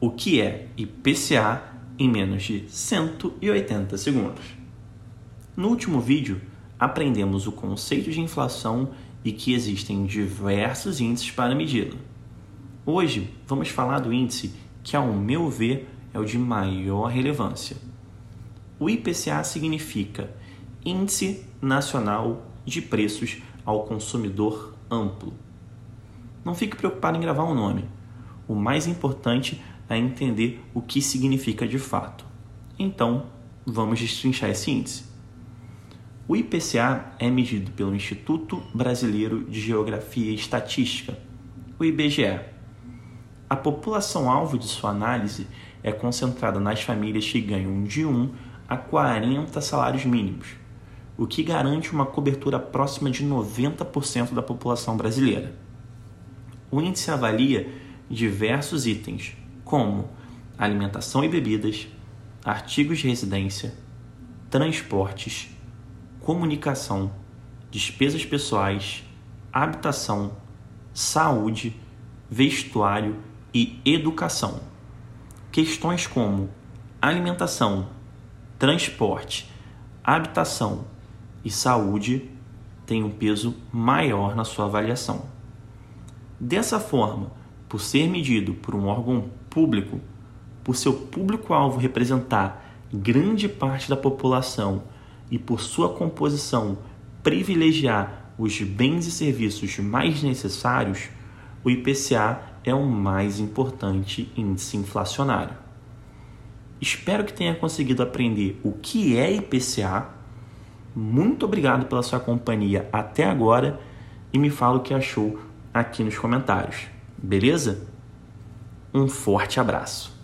o que é IPCA em menos de 180 segundos. No último vídeo, aprendemos o conceito de inflação e que existem diversos índices para medi-la. Hoje, vamos falar do índice que, ao meu ver, é o de maior relevância. O IPCA significa Índice Nacional de Preços ao Consumidor Amplo. Não fique preocupado em gravar o um nome. O mais importante é entender o que significa de fato. Então, vamos destrinchar esse índice. O IPCA é medido pelo Instituto Brasileiro de Geografia e Estatística, o IBGE. A população-alvo de sua análise é concentrada nas famílias que ganham de 1 a 40 salários mínimos, o que garante uma cobertura próxima de 90% da população brasileira. O índice avalia diversos itens, como alimentação e bebidas, artigos de residência, transportes, comunicação, despesas pessoais, habitação, saúde, vestuário e educação. Questões como alimentação, transporte, habitação e saúde têm um peso maior na sua avaliação. Dessa forma, por ser medido por um órgão público, por seu público-alvo representar grande parte da população e por sua composição privilegiar os bens e serviços mais necessários, o IPCA é o mais importante índice inflacionário. Espero que tenha conseguido aprender o que é IPCA. Muito obrigado pela sua companhia até agora e me fala o que achou aqui nos comentários. Beleza? Um forte abraço.